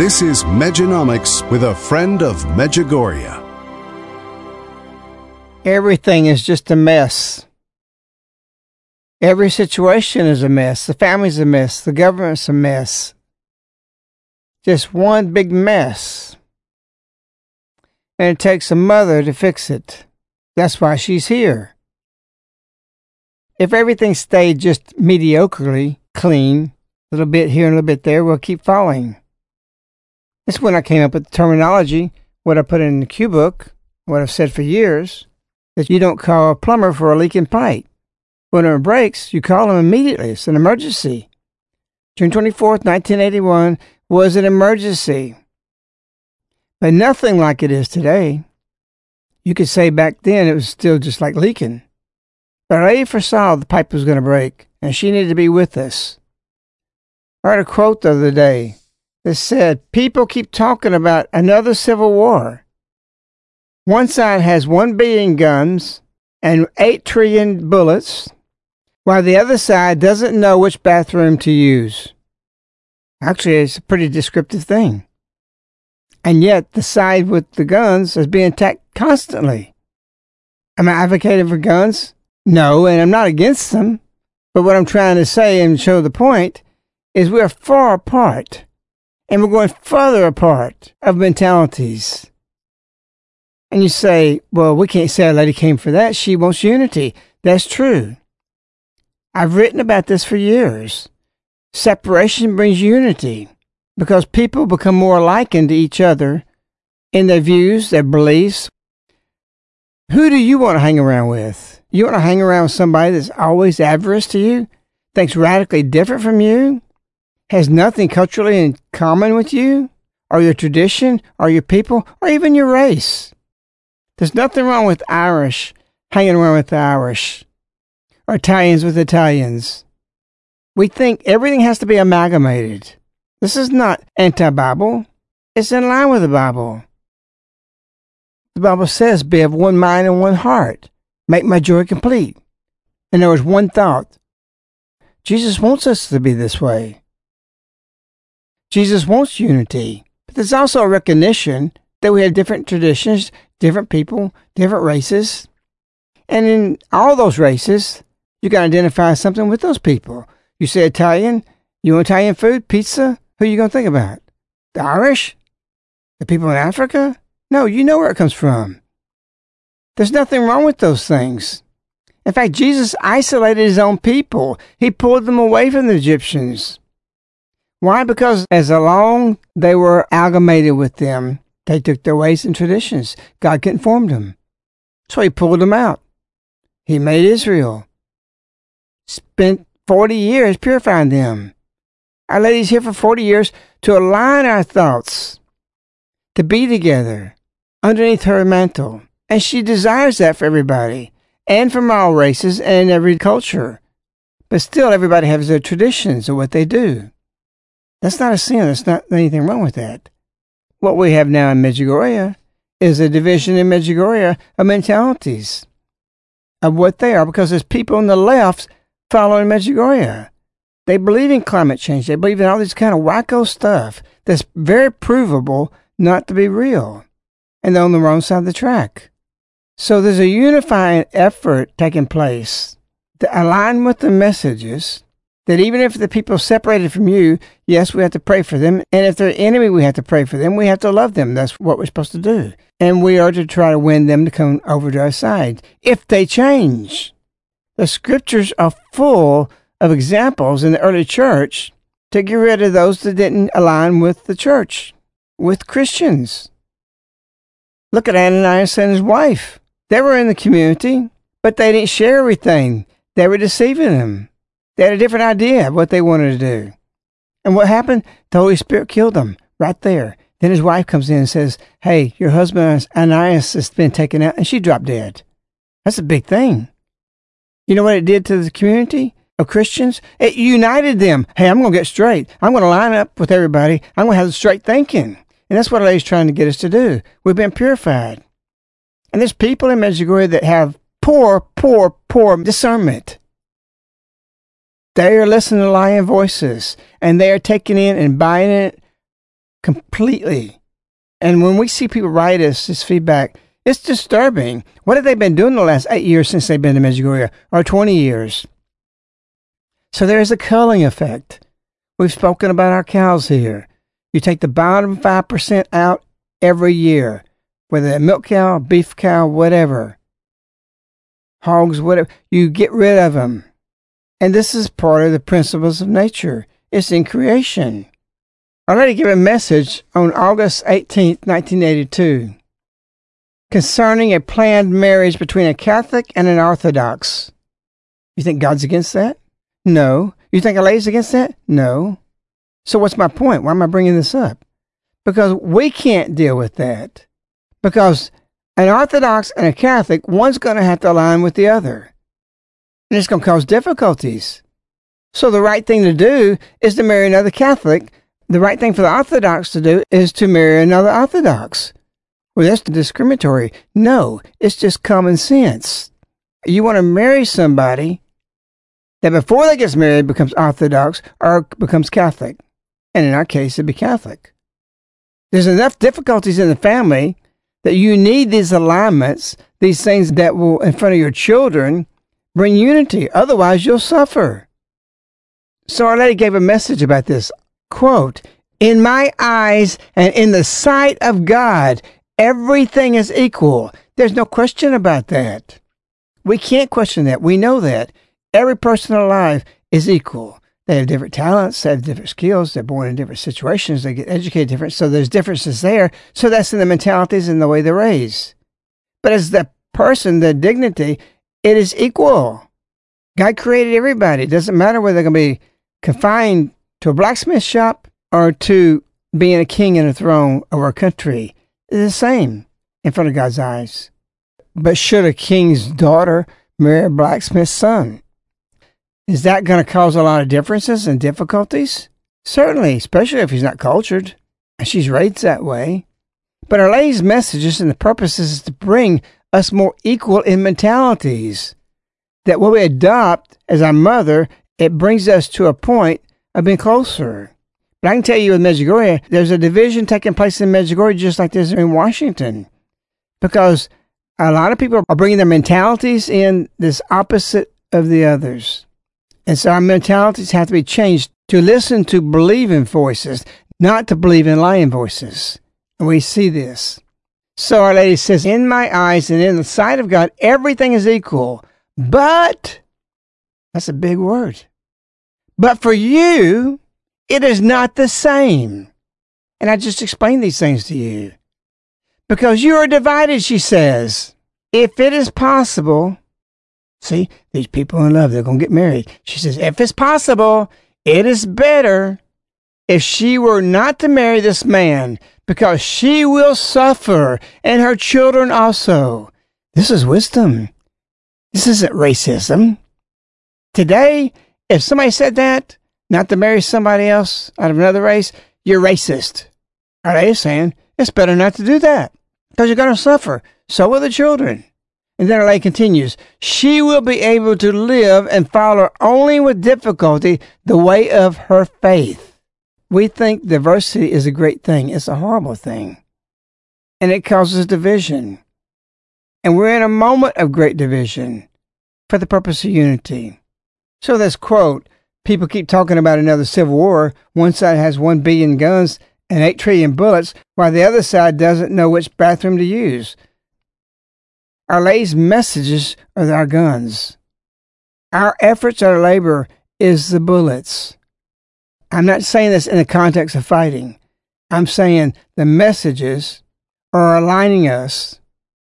This is Mejanomics with a friend of Medjugorje. Everything is just a mess. Every situation is a mess. The family's a mess. The government's a mess. Just one big mess. And it takes a mother to fix it. That's why she's here. If everything stayed just mediocrely clean, a little bit here and a little bit there, we'll keep falling. That's when I came up with the terminology, what I put in the Q book, what I've said for years, that you don't call a plumber for a leaking pipe. When it breaks, you call him immediately. It's an emergency. June 24th, 1981 was an emergency. But nothing like it is today. You could say back then it was still just like leaking. But I foresaw the pipe was going to break, and she needed to be with us. I heard a quote the other day that said people keep talking about another civil war. One side has one billion guns and eight trillion bullets, while the other side doesn't know which bathroom to use. Actually, it's a pretty descriptive thing. And yet, the side with the guns is being attacked constantly. Am I advocating for guns? No, and I'm not against them. But what I'm trying to say and show the point is we're far apart and we're going further apart of mentalities. And you say, well, we can't say a lady came for that. She wants unity. That's true. I've written about this for years. Separation brings unity because people become more likened to each other in their views, their beliefs. Who do you want to hang around with? You want to hang around with somebody that's always adverse to you, thinks radically different from you, has nothing culturally in common with you, or your tradition, or your people, or even your race. There's nothing wrong with Irish hanging around with the Irish, or Italians with Italians. We think everything has to be amalgamated. This is not anti Bible, it's in line with the Bible. The Bible says, Be of one mind and one heart. Make my joy complete. And there was one thought Jesus wants us to be this way. Jesus wants unity, but there's also a recognition that we have different traditions, different people, different races. And in all those races, you can identify something with those people. You say Italian, you want Italian food, pizza, who are you going to think about? The Irish? The people in Africa? No, you know where it comes from. There's nothing wrong with those things. In fact, Jesus isolated his own people. He pulled them away from the Egyptians. Why? Because as long they were amalgamated with them, they took their ways and traditions. God conformed them. So he pulled them out. He made Israel. Spent 40 years purifying them. Our lady's here for 40 years to align our thoughts, to be together underneath her mantle. And she desires that for everybody and from all races and every culture. But still, everybody has their traditions of what they do. That's not a sin. There's not anything wrong with that. What we have now in Medjugorje is a division in Medjugorje of mentalities of what they are because there's people on the left following Medjugorje. They believe in climate change. They believe in all this kind of wacko stuff that's very provable not to be real. And they're on the wrong side of the track. So there's a unifying effort taking place to align with the messages that even if the people separated from you, yes, we have to pray for them. And if they're enemy, we have to pray for them. We have to love them. That's what we're supposed to do. And we are to try to win them to come over to our side if they change. The scriptures are full of examples in the early church to get rid of those that didn't align with the church, with Christians. Look at Ananias and his wife. They were in the community, but they didn't share everything. They were deceiving them. They had a different idea of what they wanted to do. And what happened? The Holy Spirit killed them right there. Then his wife comes in and says, Hey, your husband Ananias has been taken out, and she dropped dead. That's a big thing. You know what it did to the community of Christians? It united them. Hey, I'm going to get straight. I'm going to line up with everybody. I'm going to have straight thinking. And that's what He's trying to get us to do. We've been purified. And there's people in Medjugorje that have poor, poor, poor discernment. They are listening to lying voices and they are taking in and buying it completely. And when we see people write us this feedback, it's disturbing. What have they been doing the last eight years since they've been to Medjugorje or 20 years? So there's a culling effect. We've spoken about our cows here. You take the bottom 5% out every year whether a milk cow, beef cow, whatever, hogs, whatever, you get rid of them. And this is part of the principles of nature. It's in creation. Our Lady gave a message on August 18, 1982, concerning a planned marriage between a Catholic and an Orthodox. You think God's against that? No. You think Lady's against that? No. So what's my point? Why am I bringing this up? Because we can't deal with that because an Orthodox and a Catholic, one's going to have to align with the other. And it's going to cause difficulties. So the right thing to do is to marry another Catholic. The right thing for the Orthodox to do is to marry another Orthodox. Well, that's discriminatory. No, it's just common sense. You want to marry somebody that before they gets married becomes Orthodox or becomes Catholic. And in our case, it'd be Catholic. There's enough difficulties in the family that you need these alignments, these things that will, in front of your children, bring unity. Otherwise, you'll suffer. So Our Lady gave a message about this. Quote, In my eyes and in the sight of God, everything is equal. There's no question about that. We can't question that. We know that. Every person alive is equal. They have different talents, they have different skills, they're born in different situations, they get educated different. So there's differences there. So that's in the mentalities and the way they're raised. But as the person, the dignity, it is equal. God created everybody. It doesn't matter whether they're going to be confined to a blacksmith shop or to being a king and a throne of our country. It's the same in front of God's eyes. But should a king's daughter marry a blacksmith's son? Is that going to cause a lot of differences and difficulties? Certainly, especially if he's not cultured and she's raised that way. But Our Lady's messages and the purposes is to bring us more equal in mentalities. That what we adopt as our mother it brings us to a point of being closer. But I can tell you in Medjugorje, there's a division taking place in Medjugorje just like there's in Washington. Because a lot of people are bringing their mentalities in this opposite of the others. And so our mentalities have to be changed to listen to believing voices, not to believe in lying voices. And we see this. So Our Lady says, In my eyes and in the sight of God, everything is equal. But, that's a big word. But for you, it is not the same. And I just explained these things to you. Because you are divided, she says. If it is possible, see, these people in love, they're going to get married. She says, if it's possible, it is better if she were not to marry this man because she will suffer and her children also. This is wisdom. This isn't racism. Today, if somebody said that, not to marry somebody else out of another race, you're racist. Are they saying it's better not to do that because you're going to suffer. So will the children. And then Our continues, she will be able to live and follow only with difficulty the way of her faith. We think diversity is a great thing. It's a horrible thing. And it causes division. And we're in a moment of great division for the purpose of unity. So this quote, people keep talking about another civil war. One side has one billion guns and eight trillion bullets, while the other side doesn't know which bathroom to use. Our Lady's messages are our guns. Our efforts, our labor is the bullets. I'm not saying this in the context of fighting. I'm saying the messages are aligning us,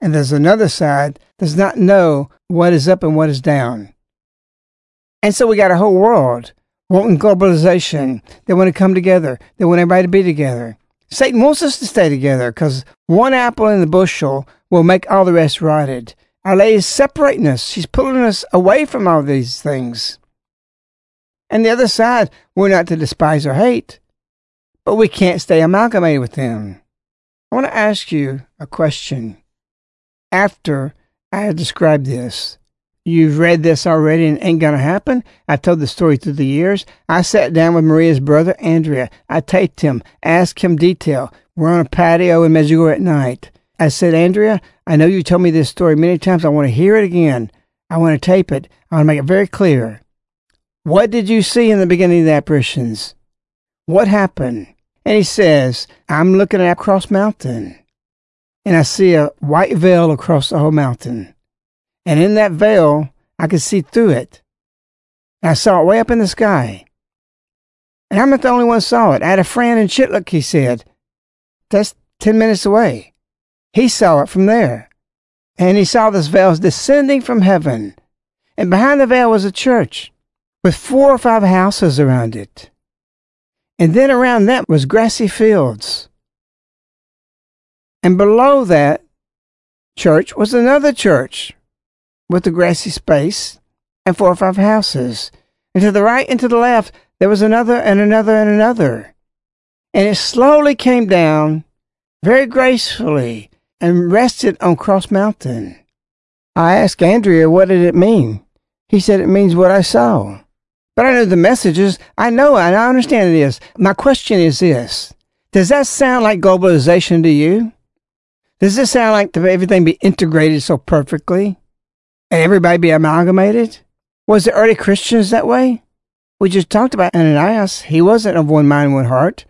and there's another side that does not know what is up and what is down. And so we got a whole world wanting globalization. They want to come together. They want everybody to be together. Satan wants us to stay together because one apple in the bushel will make all the rest rotted. Our Lady is separating us. She's pulling us away from all these things. And the other side, we're not to despise or hate, but we can't stay amalgamated with them. I want to ask you a question. After I have described this, you've read this already and ain't gonna happen. I told the story through the years. I sat down with Maria's brother, Andrea. I taped him, asked him detail. We're on a patio in Medjugorje at night. I said, Andrea, I know you told me this story many times. I want to hear it again. I want to tape it. I want to make it very clear. What did you see in the beginning of the apparitions? What happened? And he says, I'm looking at Cross Mountain, and I see a white veil across the whole mountain. And in that veil, I could see through it. I saw it way up in the sky. And I'm not the only one saw it. I had a friend in Citluk, he said. That's 10 minutes away. He saw it from there. And he saw this veil descending from heaven. And behind the veil was a church with four or five houses around it. And then around that was grassy fields. And below that church was another church with a grassy space and four or five houses. And to the right and to the left, there was another and another and another. And it slowly came down very gracefully and rested on Cross Mountain. I asked Andrea what did it mean. He said it means what I saw. But I know the messages. I know and I understand it is. My question is this. Does that sound like globalization to you? Does this sound like everything be integrated so perfectly? And everybody be amalgamated? Was the early Christians that way? We just talked about Ananias. He wasn't of one mind, one heart.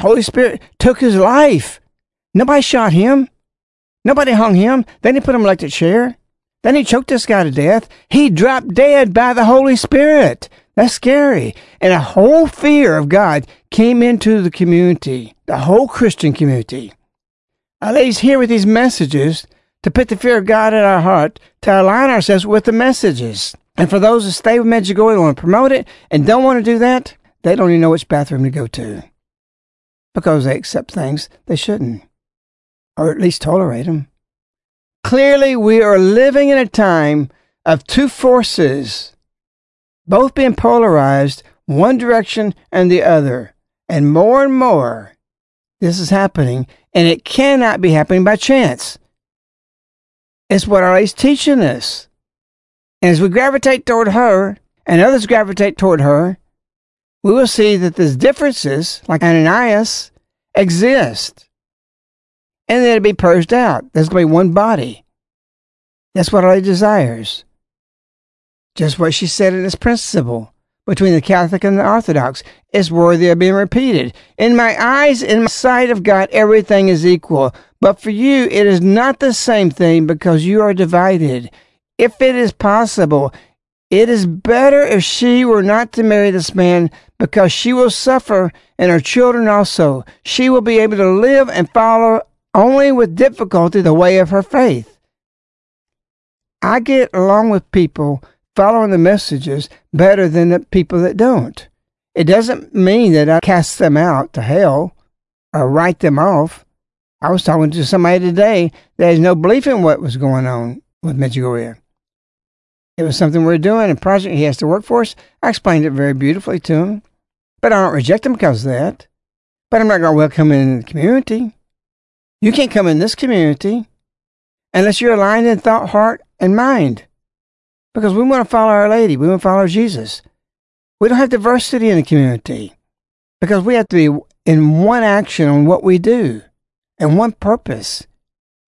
Holy Spirit took his life. Nobody shot him. Nobody hung him. Then he put him in electric chair. Then he choked this guy to death. He dropped dead by the Holy Spirit. That's scary. And a whole fear of God came into the community, the whole Christian community. Our lady's here with these messages to put the fear of God in our heart, to align ourselves with the messages. And for those who stay with Medjugorje and want to promote it and don't want to do that, they don't even know which bathroom to go to. Because they accept things they shouldn't. Or at least tolerate them. Clearly, we are living in a time of two forces both being polarized one direction and the other. And more and more, this is happening, and it cannot be happening by chance. It's what our Lady's teaching us. And as we gravitate toward her and others gravitate toward her, we will see that these differences, like Ananias, exist. And then it'll be purged out. There's going to be one body. That's what Our Lady desires. Just what she said in this principle between the Catholic and the Orthodox is worthy of being repeated. In my eyes, in my sight of God, everything is equal. But for you, it is not the same thing because you are divided. If it is possible, it is better if she were not to marry this man because she will suffer and her children also. She will be able to live and follow only with difficulty the way of her faith. I get along with people following the messages better than the people that don't. It doesn't mean that I cast them out to hell or write them off. I was talking to somebody today that has no belief in what was going on with Medjugorje. It was something we are doing, a project he has to work for us. I explained it very beautifully to him. But I don't reject him because of that. But I'm not going to welcome him in the community. You can't come in this community unless you're aligned in thought, heart, and mind because we want to follow Our Lady. We want to follow Jesus. We don't have diversity in the community because we have to be in one action on what we do and one purpose.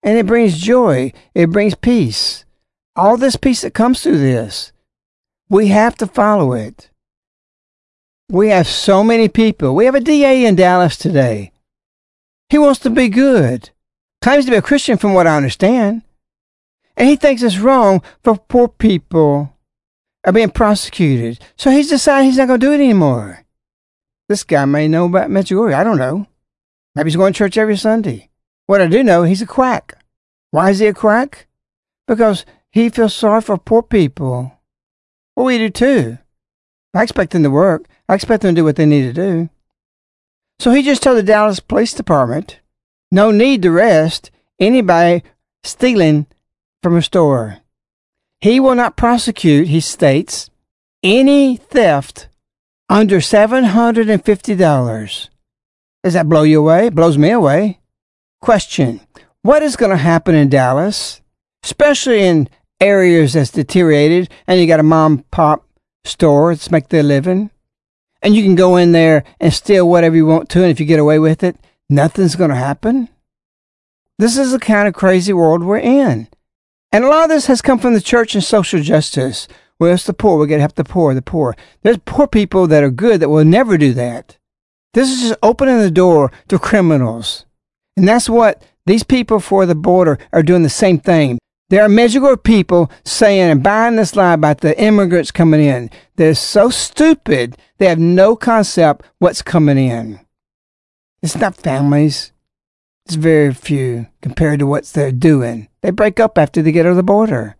And it brings joy, it brings peace. All this peace that comes through this, we have to follow it. We have so many people. We have a DA in Dallas today. He wants to be good. Claims to be a Christian from what I understand. And he thinks it's wrong for poor people are being prosecuted. So he's decided he's not going to do it anymore. This guy may know about Medjugorje. I don't know. Maybe he's going to church every Sunday. What I do know, he's a quack. Why is he a quack? Because he feels sorry for poor people. Well, we do too. I expect them to work. I expect them to do what they need to do. So he just told the Dallas Police Department, no need to arrest anybody stealing from a store. He will not prosecute, he states, any theft under $750. Does that blow you away? It blows me away. Question What is going to happen in Dallas, especially in areas that's deteriorated and you got a mom pop store that's make their living? And you can go in there and steal whatever you want to, and if you get away with it, nothing's going to happen? This is the kind of crazy world we're in. And a lot of this has come from the church and social justice. Well, it's the poor. We're going to help the poor, the poor. There's poor people that are good that will never do that. This is just opening the door to criminals. And that's what these people for the border are doing the same thing. There are Medjugorje people saying and buying this lie about the immigrants coming in. They're so stupid, they have no concept what's coming in. It's not families. It's very few compared to what they're doing. They break up after they get over the border.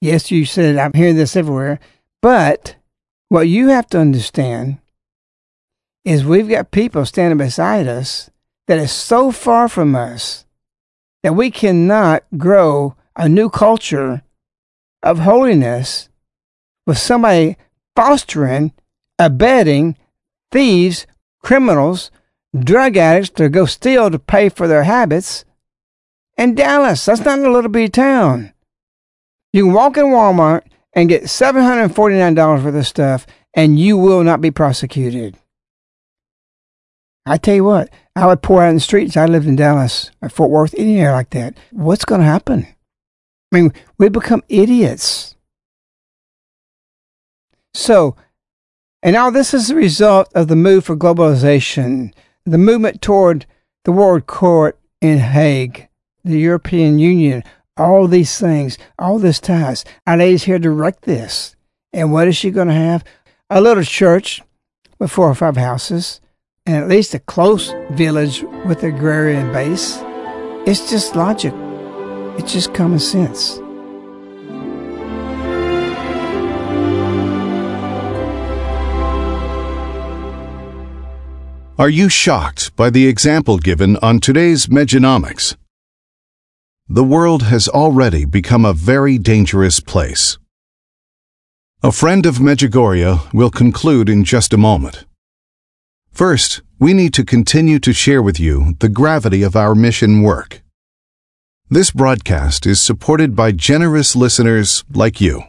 Yes, you said I'm hearing this everywhere, but what you have to understand is we've got people standing beside us that is so far from us that we cannot grow a new culture of holiness with somebody fostering, abetting thieves, criminals, drug addicts to go steal to pay for their habits. And Dallas, that's not a little bitty town. You can walk in Walmart and get $749 worth of stuff, and you will not be prosecuted. I tell you what, I would pour out in the streets. I lived in Dallas or Fort Worth, any area like that. What's going to happen? I mean, we become idiots. So, and all this is a result of the move for globalization, the movement toward the World Court in Hague, the European Union, all these things, all this ties. Our lady's here to direct this. And what is she going to have? A little church with four or five houses, and at least a close village with agrarian base. It's just logic. It's just common sense. Are you shocked by the example given on today's Mejanomics? The world has already become a very dangerous place. A friend of Medjugorje will conclude in just a moment. First, we need to continue to share with you the gravity of our mission work. This broadcast is supported by generous listeners like you.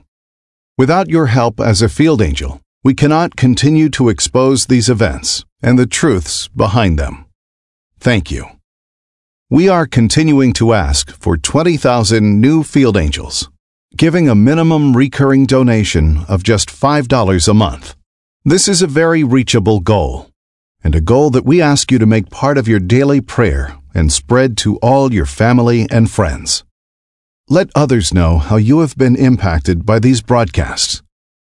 Without your help as a field angel, we cannot continue to expose these events and the truths behind them. Thank you. We are continuing to ask for 20,000 new field angels, giving a minimum recurring donation of just $5 a month. This is a very reachable goal, and a goal that we ask you to make part of your daily prayer and spread to all your family and friends. Let others know how you have been impacted by these broadcasts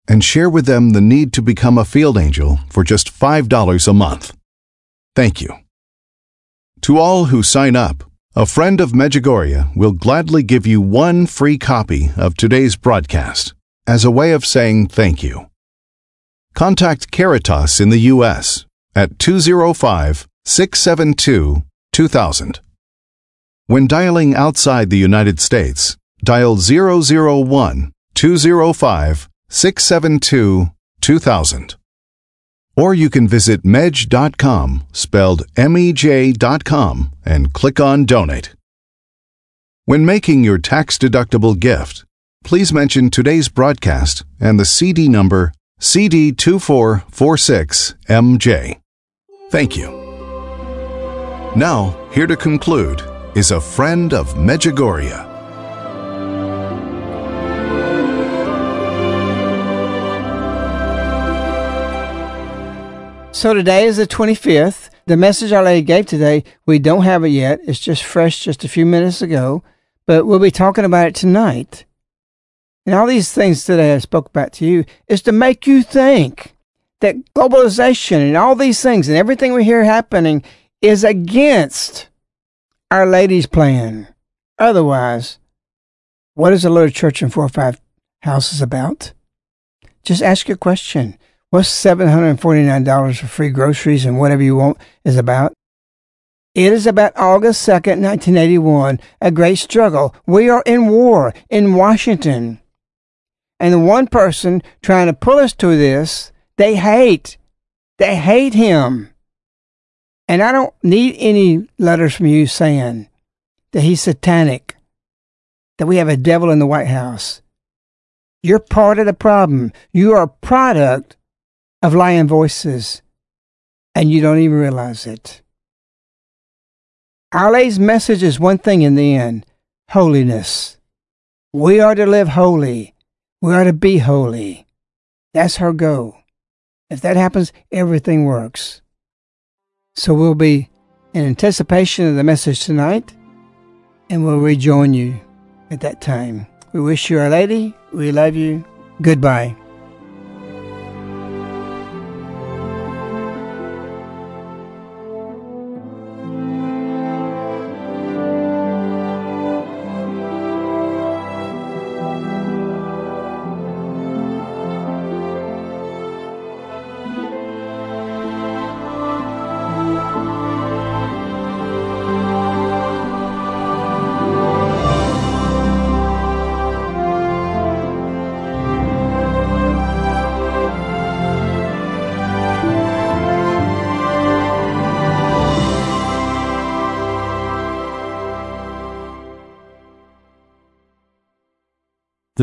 and share with them the need to become a field angel for just $5 a month. Thank you. To all who sign up, a friend of Medjugorje will gladly give you one free copy of today's broadcast as a way of saying thank you. Contact Caritas in the U.S. at 205 672 2000. When dialing outside the United States, dial 001 205 672 2000. Or you can visit mej.com, spelled M-E-J.com, and click on Donate. When making your tax-deductible gift, please mention today's broadcast and the CD number CD2446MJ. Thank you. Now, here to conclude is a friend of Medjugorje. So today is the 25th. The message Our Lady gave today, we don't have it yet. It's just fresh just a few minutes ago, but we'll be talking about it tonight. And all these things today I spoke about to you is to make you think that globalization and all these things and everything we hear happening is against Our Lady's plan. Otherwise, what is a little church in four or five houses about? Just ask your question. What's $749 for free groceries and whatever you want is about? It is about August 2nd, 1981, a great struggle. We are in war in Washington. And the one person trying to pull us to this, they hate. They hate him. And I don't need any letters from you saying that he's satanic, that we have a devil in the White House. You're part of the problem. You are a product of lying voices, and you don't even realize it. Our Lady's message is one thing in the end holiness. We are to live holy. We are to be holy. That's her goal. If that happens, everything works. So we'll be in anticipation of the message tonight, and we'll rejoin you at that time. We wish you, Our Lady. We love you. Goodbye.